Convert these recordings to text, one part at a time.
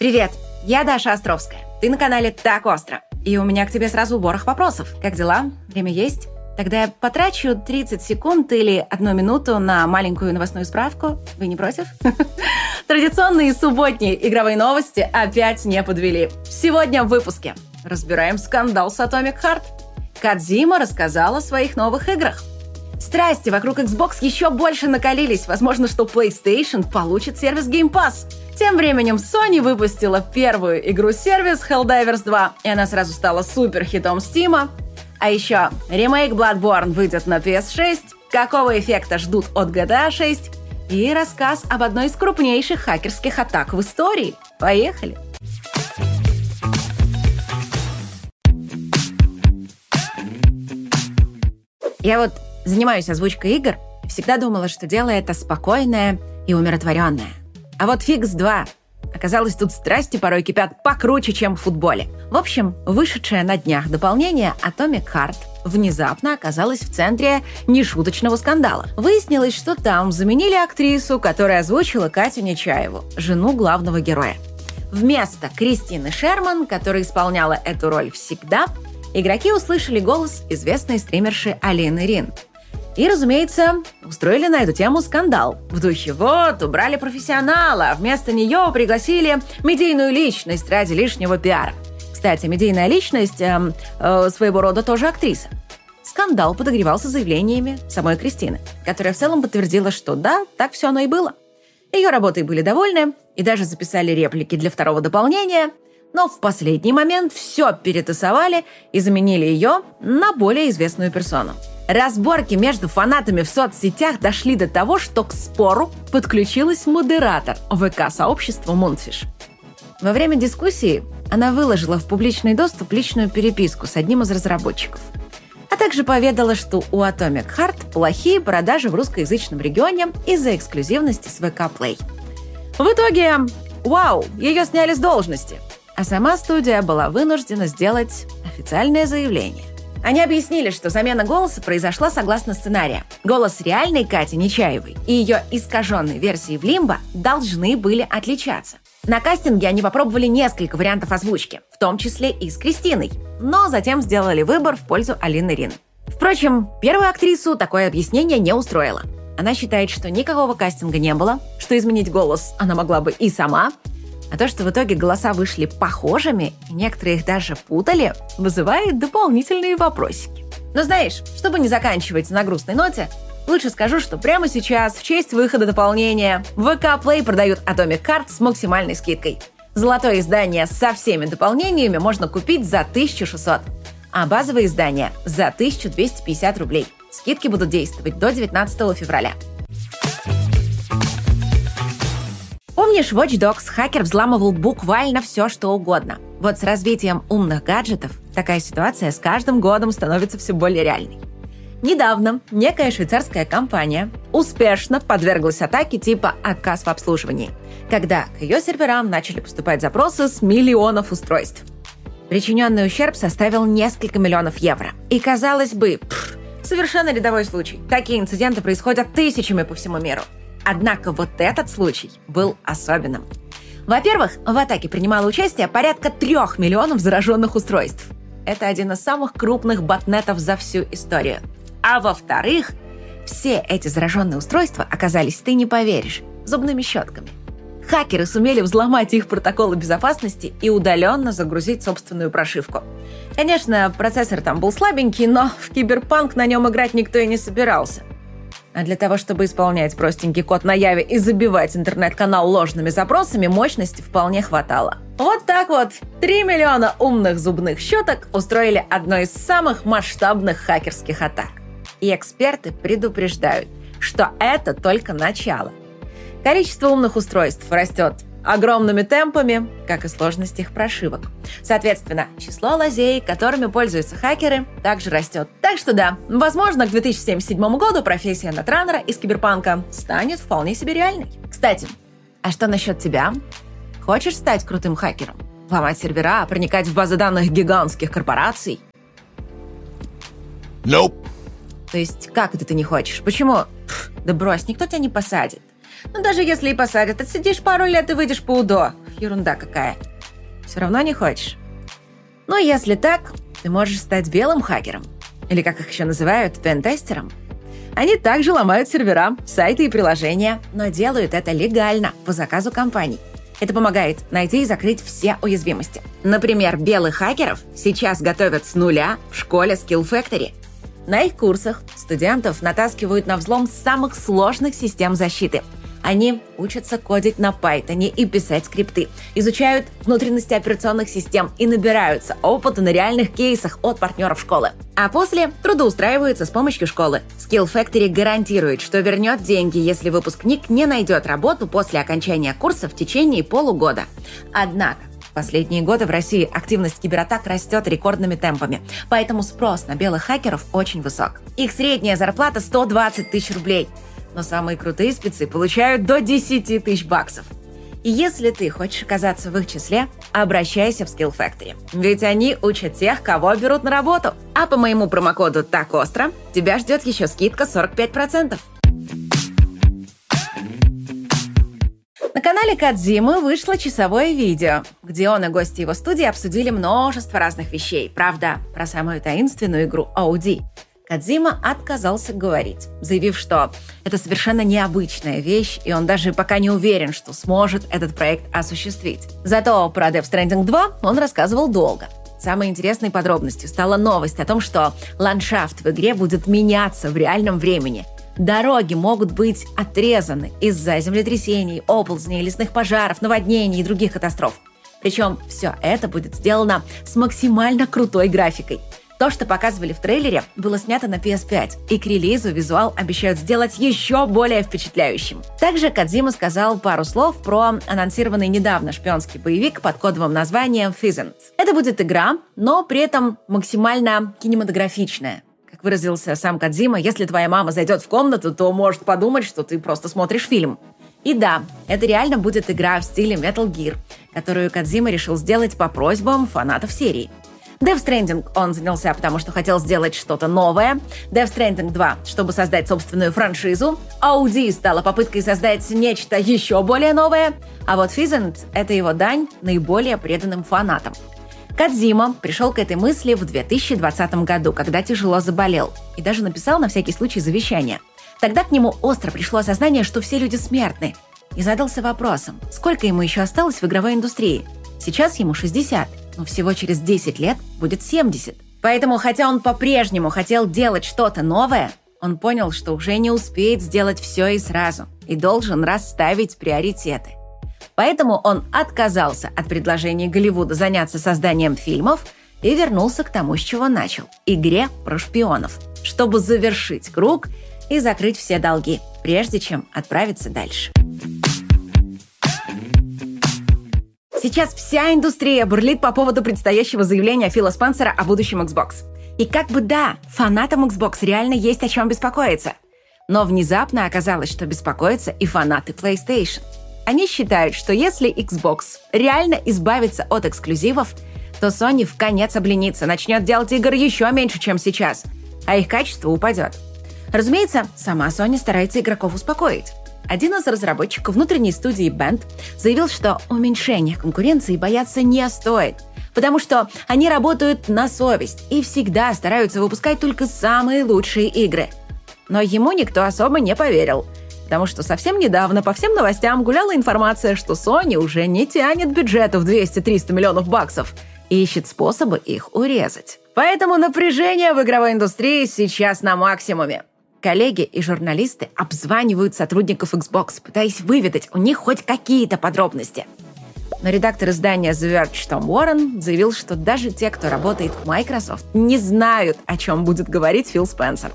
Привет, я Даша Островская. Ты на канале «Так остро». И у меня к тебе сразу ворох вопросов. Как дела? Время есть? Тогда я потрачу 30 секунд или одну минуту на маленькую новостную справку. Вы не против? Традиционные субботние игровые новости опять не подвели. Сегодня в выпуске разбираем скандал с Atomic Heart. Кадзима рассказала о своих новых играх. Страсти вокруг Xbox еще больше накалились. Возможно, что PlayStation получит сервис Game Pass. Тем временем Sony выпустила первую игру-сервис Helldivers 2, и она сразу стала супер хитом Steam. А еще ремейк Bloodborne выйдет на PS6, какого эффекта ждут от GTA 6 и рассказ об одной из крупнейших хакерских атак в истории. Поехали! Я вот занимаюсь озвучкой игр, всегда думала, что дело это спокойное и умиротворенное. А вот Фикс 2 Оказалось, тут страсти порой кипят покруче, чем в футболе. В общем, вышедшее на днях дополнение Atomic Heart внезапно оказалось в центре нешуточного скандала. Выяснилось, что там заменили актрису, которая озвучила Катю Нечаеву, жену главного героя. Вместо Кристины Шерман, которая исполняла эту роль всегда, игроки услышали голос известной стримерши Алины Рин – и, разумеется, устроили на эту тему скандал. В духе «Вот, убрали профессионала, а вместо нее пригласили медийную личность ради лишнего пиара». Кстати, медийная личность э, э, своего рода тоже актриса. Скандал подогревался заявлениями самой Кристины, которая в целом подтвердила, что да, так все оно и было. Ее работой были довольны и даже записали реплики для второго дополнения, но в последний момент все перетасовали и заменили ее на более известную персону – Разборки между фанатами в соцсетях дошли до того, что к спору подключилась модератор ВК-сообщества Мунфиш. Во время дискуссии она выложила в публичный доступ личную переписку с одним из разработчиков, а также поведала, что у Atomic Heart плохие продажи в русскоязычном регионе из-за эксклюзивности с ВК Play. В итоге, вау, ее сняли с должности, а сама студия была вынуждена сделать официальное заявление. Они объяснили, что замена голоса произошла согласно сценария. Голос реальной Кати Нечаевой и ее искаженной версии в Лимбо должны были отличаться. На кастинге они попробовали несколько вариантов озвучки, в том числе и с Кристиной, но затем сделали выбор в пользу Алины Рин. Впрочем, первую актрису такое объяснение не устроило. Она считает, что никакого кастинга не было, что изменить голос она могла бы и сама, а то, что в итоге голоса вышли похожими, и некоторые их даже путали, вызывает дополнительные вопросики. Но знаешь, чтобы не заканчивать на грустной ноте, лучше скажу, что прямо сейчас, в честь выхода дополнения, ВК Play продают Atomic Card с максимальной скидкой. Золотое издание со всеми дополнениями можно купить за 1600, а базовое издание за 1250 рублей. Скидки будут действовать до 19 февраля. Помнишь, Watch Dogs хакер взламывал буквально все, что угодно. Вот с развитием умных гаджетов такая ситуация с каждым годом становится все более реальной. Недавно некая швейцарская компания успешно подверглась атаке типа «отказ в обслуживании», когда к ее серверам начали поступать запросы с миллионов устройств. Причиненный ущерб составил несколько миллионов евро. И казалось бы, пфф, совершенно рядовой случай. Такие инциденты происходят тысячами по всему миру. Однако вот этот случай был особенным. Во-первых, в атаке принимало участие порядка трех миллионов зараженных устройств. Это один из самых крупных ботнетов за всю историю. А во-вторых, все эти зараженные устройства оказались, ты не поверишь, зубными щетками. Хакеры сумели взломать их протоколы безопасности и удаленно загрузить собственную прошивку. Конечно, процессор там был слабенький, но в киберпанк на нем играть никто и не собирался. А для того, чтобы исполнять простенький код на Яве и забивать интернет-канал ложными запросами, мощности вполне хватало. Вот так вот 3 миллиона умных зубных щеток устроили одно из самых масштабных хакерских атак. И эксперты предупреждают, что это только начало. Количество умных устройств растет огромными темпами, как и сложность их прошивок. Соответственно, число лазей, которыми пользуются хакеры, также растет. Так что да, возможно, к 2077 году профессия нетранера из киберпанка станет вполне себе реальной. Кстати, а что насчет тебя? Хочешь стать крутым хакером? Ломать сервера, проникать в базы данных гигантских корпораций? Nope. То есть, как это ты не хочешь? Почему? Пфф, да брось, никто тебя не посадит. Но даже если и посадят, отсидишь пару лет и выйдешь по УДО. ерунда какая. Все равно не хочешь? Ну, если так, ты можешь стать белым хакером. Или, как их еще называют, пентестером. Они также ломают сервера, сайты и приложения, но делают это легально, по заказу компаний. Это помогает найти и закрыть все уязвимости. Например, белых хакеров сейчас готовят с нуля в школе Skill Factory. На их курсах студентов натаскивают на взлом самых сложных систем защиты – они учатся кодить на Python и писать скрипты, изучают внутренности операционных систем и набираются опыта на реальных кейсах от партнеров школы. А после трудоустраиваются с помощью школы. Skill Factory гарантирует, что вернет деньги, если выпускник не найдет работу после окончания курса в течение полугода. Однако, в последние годы в России активность кибератак растет рекордными темпами, поэтому спрос на белых хакеров очень высок. Их средняя зарплата 120 тысяч рублей – но самые крутые спецы получают до 10 тысяч баксов. И если ты хочешь оказаться в их числе, обращайся в Skill Factory. Ведь они учат тех, кого берут на работу. А по моему промокоду «Так остро» тебя ждет еще скидка 45%. На канале Кадзимы вышло часовое видео, где он и гости его студии обсудили множество разных вещей. Правда, про самую таинственную игру OD. Кадзима отказался говорить, заявив, что это совершенно необычная вещь, и он даже пока не уверен, что сможет этот проект осуществить. Зато про Death Stranding 2 он рассказывал долго. Самой интересной подробностью стала новость о том, что ландшафт в игре будет меняться в реальном времени. Дороги могут быть отрезаны из-за землетрясений, оползней, лесных пожаров, наводнений и других катастроф. Причем все это будет сделано с максимально крутой графикой – то, что показывали в трейлере, было снято на PS5, и к релизу визуал обещают сделать еще более впечатляющим. Также Кадзима сказал пару слов про анонсированный недавно шпионский боевик под кодовым названием Pheasant. Это будет игра, но при этом максимально кинематографичная. Как выразился сам Кадзима, если твоя мама зайдет в комнату, то может подумать, что ты просто смотришь фильм. И да, это реально будет игра в стиле Metal Gear, которую Кадзима решил сделать по просьбам фанатов серии. Death Stranding он занялся, потому что хотел сделать что-то новое. Death Stranding 2, чтобы создать собственную франшизу. Audi стала попыткой создать нечто еще более новое. А вот Pheasant — это его дань наиболее преданным фанатам. Кадзима пришел к этой мысли в 2020 году, когда тяжело заболел, и даже написал на всякий случай завещание. Тогда к нему остро пришло осознание, что все люди смертны, и задался вопросом, сколько ему еще осталось в игровой индустрии. Сейчас ему 60, но всего через 10 лет будет 70. Поэтому, хотя он по-прежнему хотел делать что-то новое, он понял, что уже не успеет сделать все и сразу, и должен расставить приоритеты. Поэтому он отказался от предложения Голливуда заняться созданием фильмов и вернулся к тому, с чего начал – игре про шпионов, чтобы завершить круг и закрыть все долги, прежде чем отправиться дальше. Сейчас вся индустрия бурлит по поводу предстоящего заявления Фила Спенсера о будущем Xbox. И как бы да, фанатам Xbox реально есть о чем беспокоиться. Но внезапно оказалось, что беспокоятся и фанаты PlayStation. Они считают, что если Xbox реально избавится от эксклюзивов, то Sony в конец обленится, начнет делать игр еще меньше, чем сейчас, а их качество упадет. Разумеется, сама Sony старается игроков успокоить. Один из разработчиков внутренней студии Band заявил, что уменьшения конкуренции бояться не стоит, потому что они работают на совесть и всегда стараются выпускать только самые лучшие игры. Но ему никто особо не поверил, потому что совсем недавно по всем новостям гуляла информация, что Sony уже не тянет бюджета в 200-300 миллионов баксов и ищет способы их урезать. Поэтому напряжение в игровой индустрии сейчас на максимуме. Коллеги и журналисты обзванивают сотрудников Xbox, пытаясь выведать у них хоть какие-то подробности. Но редактор издания The Verge Том Уоррен заявил, что даже те, кто работает в Microsoft, не знают, о чем будет говорить Фил Спенсер.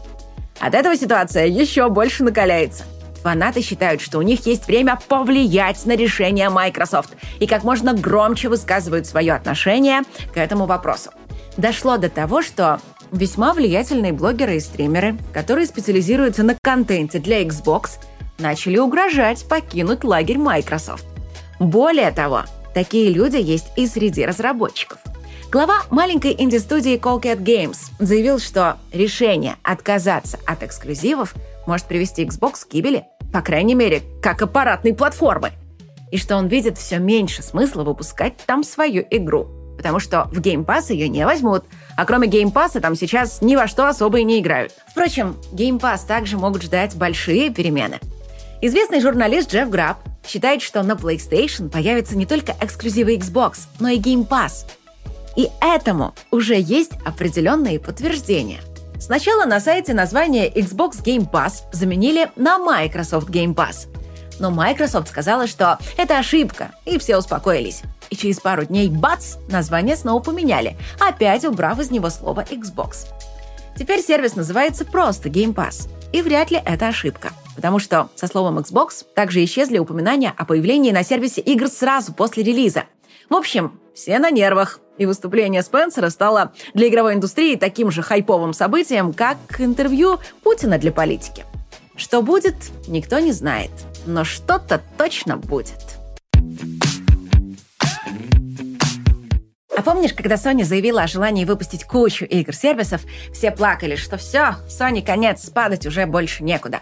От этого ситуация еще больше накаляется. Фанаты считают, что у них есть время повлиять на решение Microsoft и как можно громче высказывают свое отношение к этому вопросу. Дошло до того, что Весьма влиятельные блогеры и стримеры, которые специализируются на контенте для Xbox, начали угрожать покинуть лагерь Microsoft. Более того, такие люди есть и среди разработчиков. Глава маленькой инди-студии Coldcat Games заявил, что решение отказаться от эксклюзивов может привести Xbox к гибели, по крайней мере, как аппаратной платформы. и что он видит все меньше смысла выпускать там свою игру. Потому что в Game Pass ее не возьмут, а кроме Game Pass там сейчас ни во что особо и не играют. Впрочем, Game Pass также могут ждать большие перемены. Известный журналист Джефф Граб считает, что на PlayStation появятся не только эксклюзивы Xbox, но и Game Pass. И этому уже есть определенные подтверждения. Сначала на сайте название Xbox Game Pass заменили на Microsoft Game Pass. Но Microsoft сказала, что это ошибка, и все успокоились. И через пару дней, бац, название снова поменяли, опять убрав из него слово Xbox. Теперь сервис называется просто Game Pass. И вряд ли это ошибка. Потому что со словом Xbox также исчезли упоминания о появлении на сервисе игр сразу после релиза. В общем, все на нервах. И выступление Спенсера стало для игровой индустрии таким же хайповым событием, как интервью Путина для политики. Что будет, никто не знает. Но что-то точно будет. А помнишь, когда Sony заявила о желании выпустить кучу игр-сервисов, все плакали, что все, Sony конец, спадать уже больше некуда.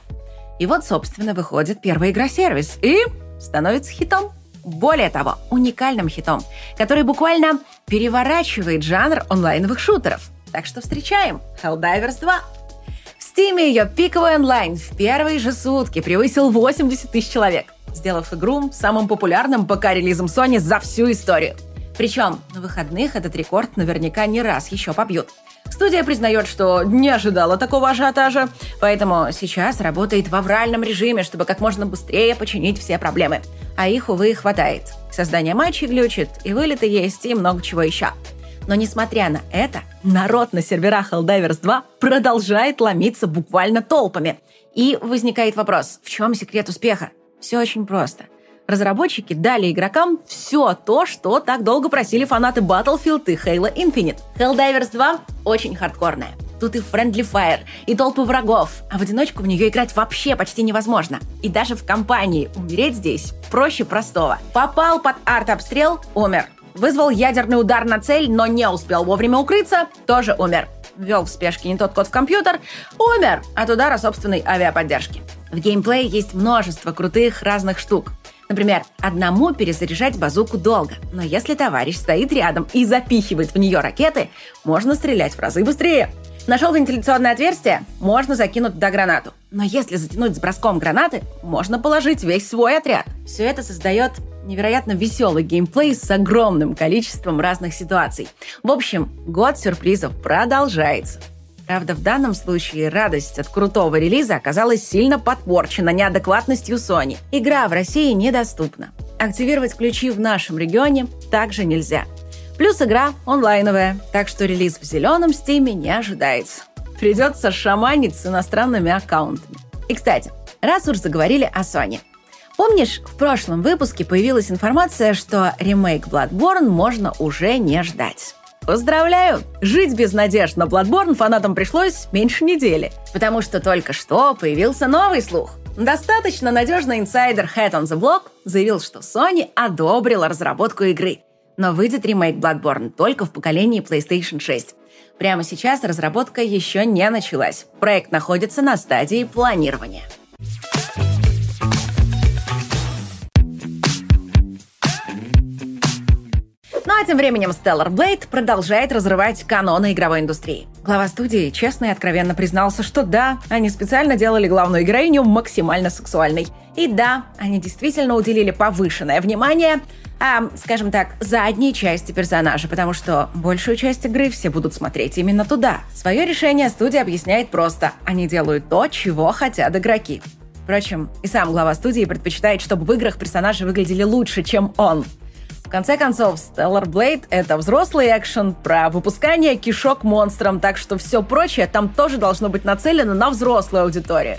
И вот, собственно, выходит первый игра-сервис и становится хитом. Более того, уникальным хитом, который буквально переворачивает жанр онлайновых шутеров. Так что встречаем Helldivers 2. В Steam ее пиковый онлайн в первые же сутки превысил 80 тысяч человек, сделав игру самым популярным ПК-релизом Sony за всю историю. Причем на выходных этот рекорд наверняка не раз еще побьют. Студия признает, что не ожидала такого ажиотажа, поэтому сейчас работает в авральном режиме, чтобы как можно быстрее починить все проблемы. А их, увы, хватает. Создание матчей глючит, и вылеты есть, и много чего еще. Но несмотря на это, народ на серверах Helldivers 2 продолжает ломиться буквально толпами. И возникает вопрос, в чем секрет успеха? Все очень просто разработчики дали игрокам все то, что так долго просили фанаты Battlefield и Halo Infinite. Helldivers 2 очень хардкорная. Тут и Friendly Fire, и толпы врагов, а в одиночку в нее играть вообще почти невозможно. И даже в компании умереть здесь проще простого. Попал под арт-обстрел – умер. Вызвал ядерный удар на цель, но не успел вовремя укрыться – тоже умер. Ввел в спешке не тот код в компьютер – умер от удара собственной авиаподдержки. В геймплее есть множество крутых разных штук. Например, одному перезаряжать базуку долго, но если товарищ стоит рядом и запихивает в нее ракеты, можно стрелять в разы быстрее. Нашел вентиляционное отверстие? Можно закинуть туда гранату. Но если затянуть с броском гранаты, можно положить весь свой отряд. Все это создает невероятно веселый геймплей с огромным количеством разных ситуаций. В общем, год сюрпризов продолжается. Правда, в данном случае радость от крутого релиза оказалась сильно подпорчена неадекватностью Sony. Игра в России недоступна. Активировать ключи в нашем регионе также нельзя. Плюс игра онлайновая, так что релиз в зеленом Steam е не ожидается. Придется шаманить с иностранными аккаунтами. И, кстати, раз уж заговорили о Sony. Помнишь, в прошлом выпуске появилась информация, что ремейк Bloodborne можно уже не ждать? Поздравляю! Жить без надежд на Bloodborne фанатам пришлось меньше недели, потому что только что появился новый слух. Достаточно надежный инсайдер Head on the Block заявил, что Sony одобрила разработку игры. Но выйдет ремейк Bloodborne только в поколении PlayStation 6. Прямо сейчас разработка еще не началась. Проект находится на стадии планирования. Ну а тем временем Stellar Blade продолжает разрывать каноны игровой индустрии. Глава студии честно и откровенно признался, что да, они специально делали главную героиню максимально сексуальной. И да, они действительно уделили повышенное внимание а, скажем так, задней части персонажа, потому что большую часть игры все будут смотреть именно туда. Свое решение студия объясняет просто. Они делают то, чего хотят игроки. Впрочем, и сам глава студии предпочитает, чтобы в играх персонажи выглядели лучше, чем он конце концов, Stellar Blade — это взрослый экшен про выпускание кишок монстрам, так что все прочее там тоже должно быть нацелено на взрослую аудиторию.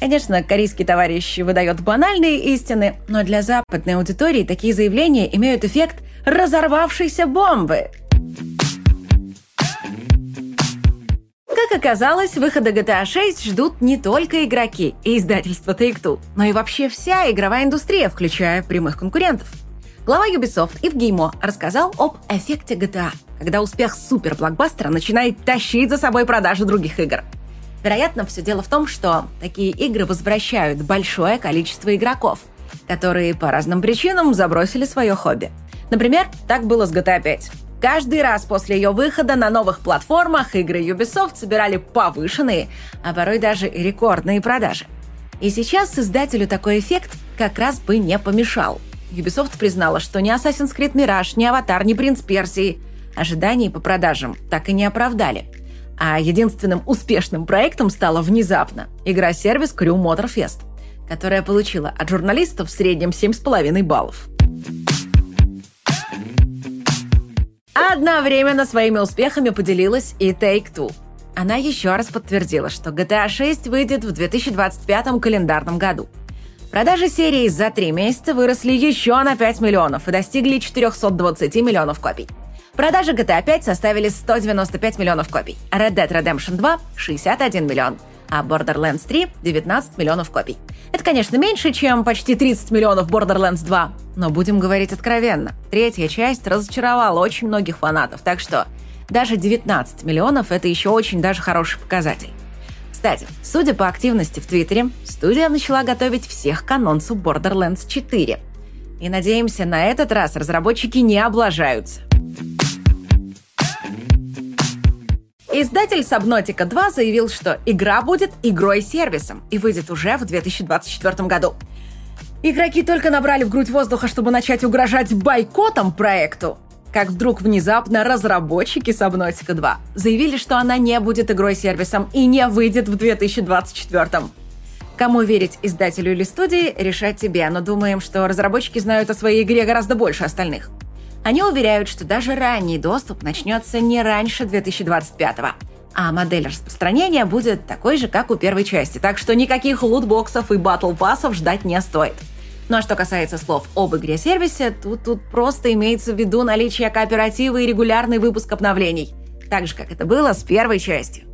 Конечно, корейский товарищ выдает банальные истины, но для западной аудитории такие заявления имеют эффект разорвавшейся бомбы. Как оказалось, выхода GTA 6 ждут не только игроки и издательство Take-Two, но и вообще вся игровая индустрия, включая прямых конкурентов – Глава Ubisoft Ив Геймо рассказал об эффекте GTA, когда успех супер-блокбастера начинает тащить за собой продажи других игр. Вероятно, все дело в том, что такие игры возвращают большое количество игроков. которые по разным причинам забросили свое хобби. Например, так было с GTA 5. Каждый раз после ее выхода на новых платформах игры Ubisoft собирали повышенные, а порой даже рекордные продажи. И сейчас издателю такой эффект как раз бы не помешал. Ubisoft признала, что ни Assassin's Creed Mirage, ни Аватар, ни Принц Персии ожиданий по продажам так и не оправдали. А единственным успешным проектом стала внезапно игра-сервис Crew Motorfest, которая получила от журналистов в среднем 7,5 баллов. Одновременно своими успехами поделилась и Take-Two. Она еще раз подтвердила, что GTA 6 выйдет в 2025 календарном году. Продажи серии за три месяца выросли еще на 5 миллионов и достигли 420 миллионов копий. Продажи GTA 5 составили 195 миллионов копий, а Red Dead Redemption 2 – 61 миллион – а Borderlands 3 — 19 миллионов копий. Это, конечно, меньше, чем почти 30 миллионов Borderlands 2, но будем говорить откровенно. Третья часть разочаровала очень многих фанатов, так что даже 19 миллионов — это еще очень даже хороший показатель. Кстати, судя по активности в Твиттере, студия начала готовить всех к анонсу Borderlands 4. И надеемся, на этот раз разработчики не облажаются. Издатель Subnautica 2 заявил, что игра будет игрой-сервисом и выйдет уже в 2024 году. Игроки только набрали в грудь воздуха, чтобы начать угрожать бойкотом проекту, как вдруг внезапно разработчики Subnautica 2 заявили, что она не будет игрой-сервисом и не выйдет в 2024. Кому верить, издателю или студии, решать тебе, но думаем, что разработчики знают о своей игре гораздо больше остальных – они уверяют, что даже ранний доступ начнется не раньше 2025 а модель распространения будет такой же, как у первой части, так что никаких лутбоксов и батл-пассов ждать не стоит. Ну а что касается слов об игре-сервисе, тут, тут просто имеется в виду наличие кооператива и регулярный выпуск обновлений, так же, как это было с первой частью.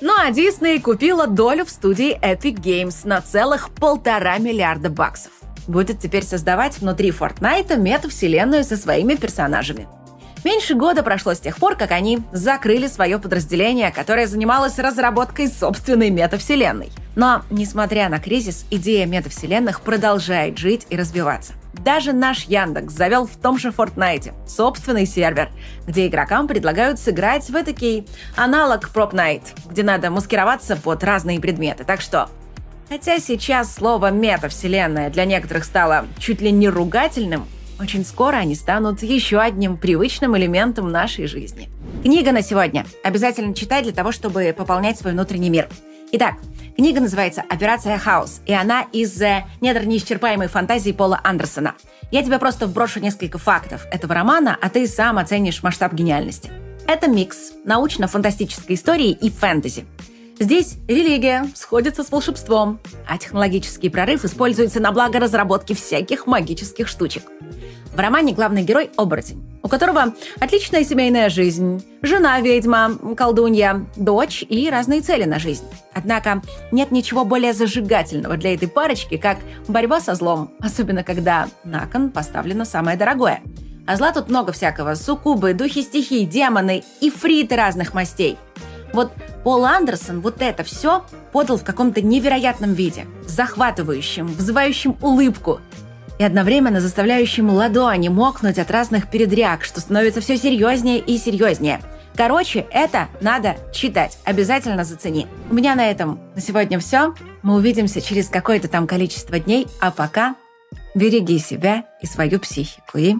Ну а Disney купила долю в студии Epic Games на целых полтора миллиарда баксов будет теперь создавать внутри Fortnite метавселенную со своими персонажами. Меньше года прошло с тех пор, как они закрыли свое подразделение, которое занималось разработкой собственной метавселенной. Но, несмотря на кризис, идея метавселенных продолжает жить и развиваться. Даже наш Яндекс завел в том же Fortnite собственный сервер, где игрокам предлагают сыграть в этакий аналог Prop Night, где надо маскироваться под разные предметы. Так что Хотя сейчас слово «метавселенная» для некоторых стало чуть ли не ругательным, очень скоро они станут еще одним привычным элементом нашей жизни. Книга на сегодня. Обязательно читай для того, чтобы пополнять свой внутренний мир. Итак, книга называется «Операция Хаос», и она из э, недр неисчерпаемой фантазии Пола Андерсона. Я тебе просто вброшу несколько фактов этого романа, а ты сам оценишь масштаб гениальности. Это микс научно-фантастической истории и фэнтези – Здесь религия сходится с волшебством, а технологический прорыв используется на благо разработки всяких магических штучек. В романе главный герой – оборотень, у которого отличная семейная жизнь, жена ведьма, колдунья, дочь и разные цели на жизнь. Однако нет ничего более зажигательного для этой парочки, как борьба со злом, особенно когда на кон поставлено самое дорогое. А зла тут много всякого – суккубы, духи стихий, демоны и фриты разных мастей. Вот Пол Андерсон вот это все подал в каком-то невероятном виде, захватывающем, вызывающем улыбку и одновременно заставляющим ладони мокнуть от разных передряг, что становится все серьезнее и серьезнее. Короче, это надо читать. Обязательно зацени. У меня на этом на сегодня все. Мы увидимся через какое-то там количество дней, а пока береги себя и свою психику. И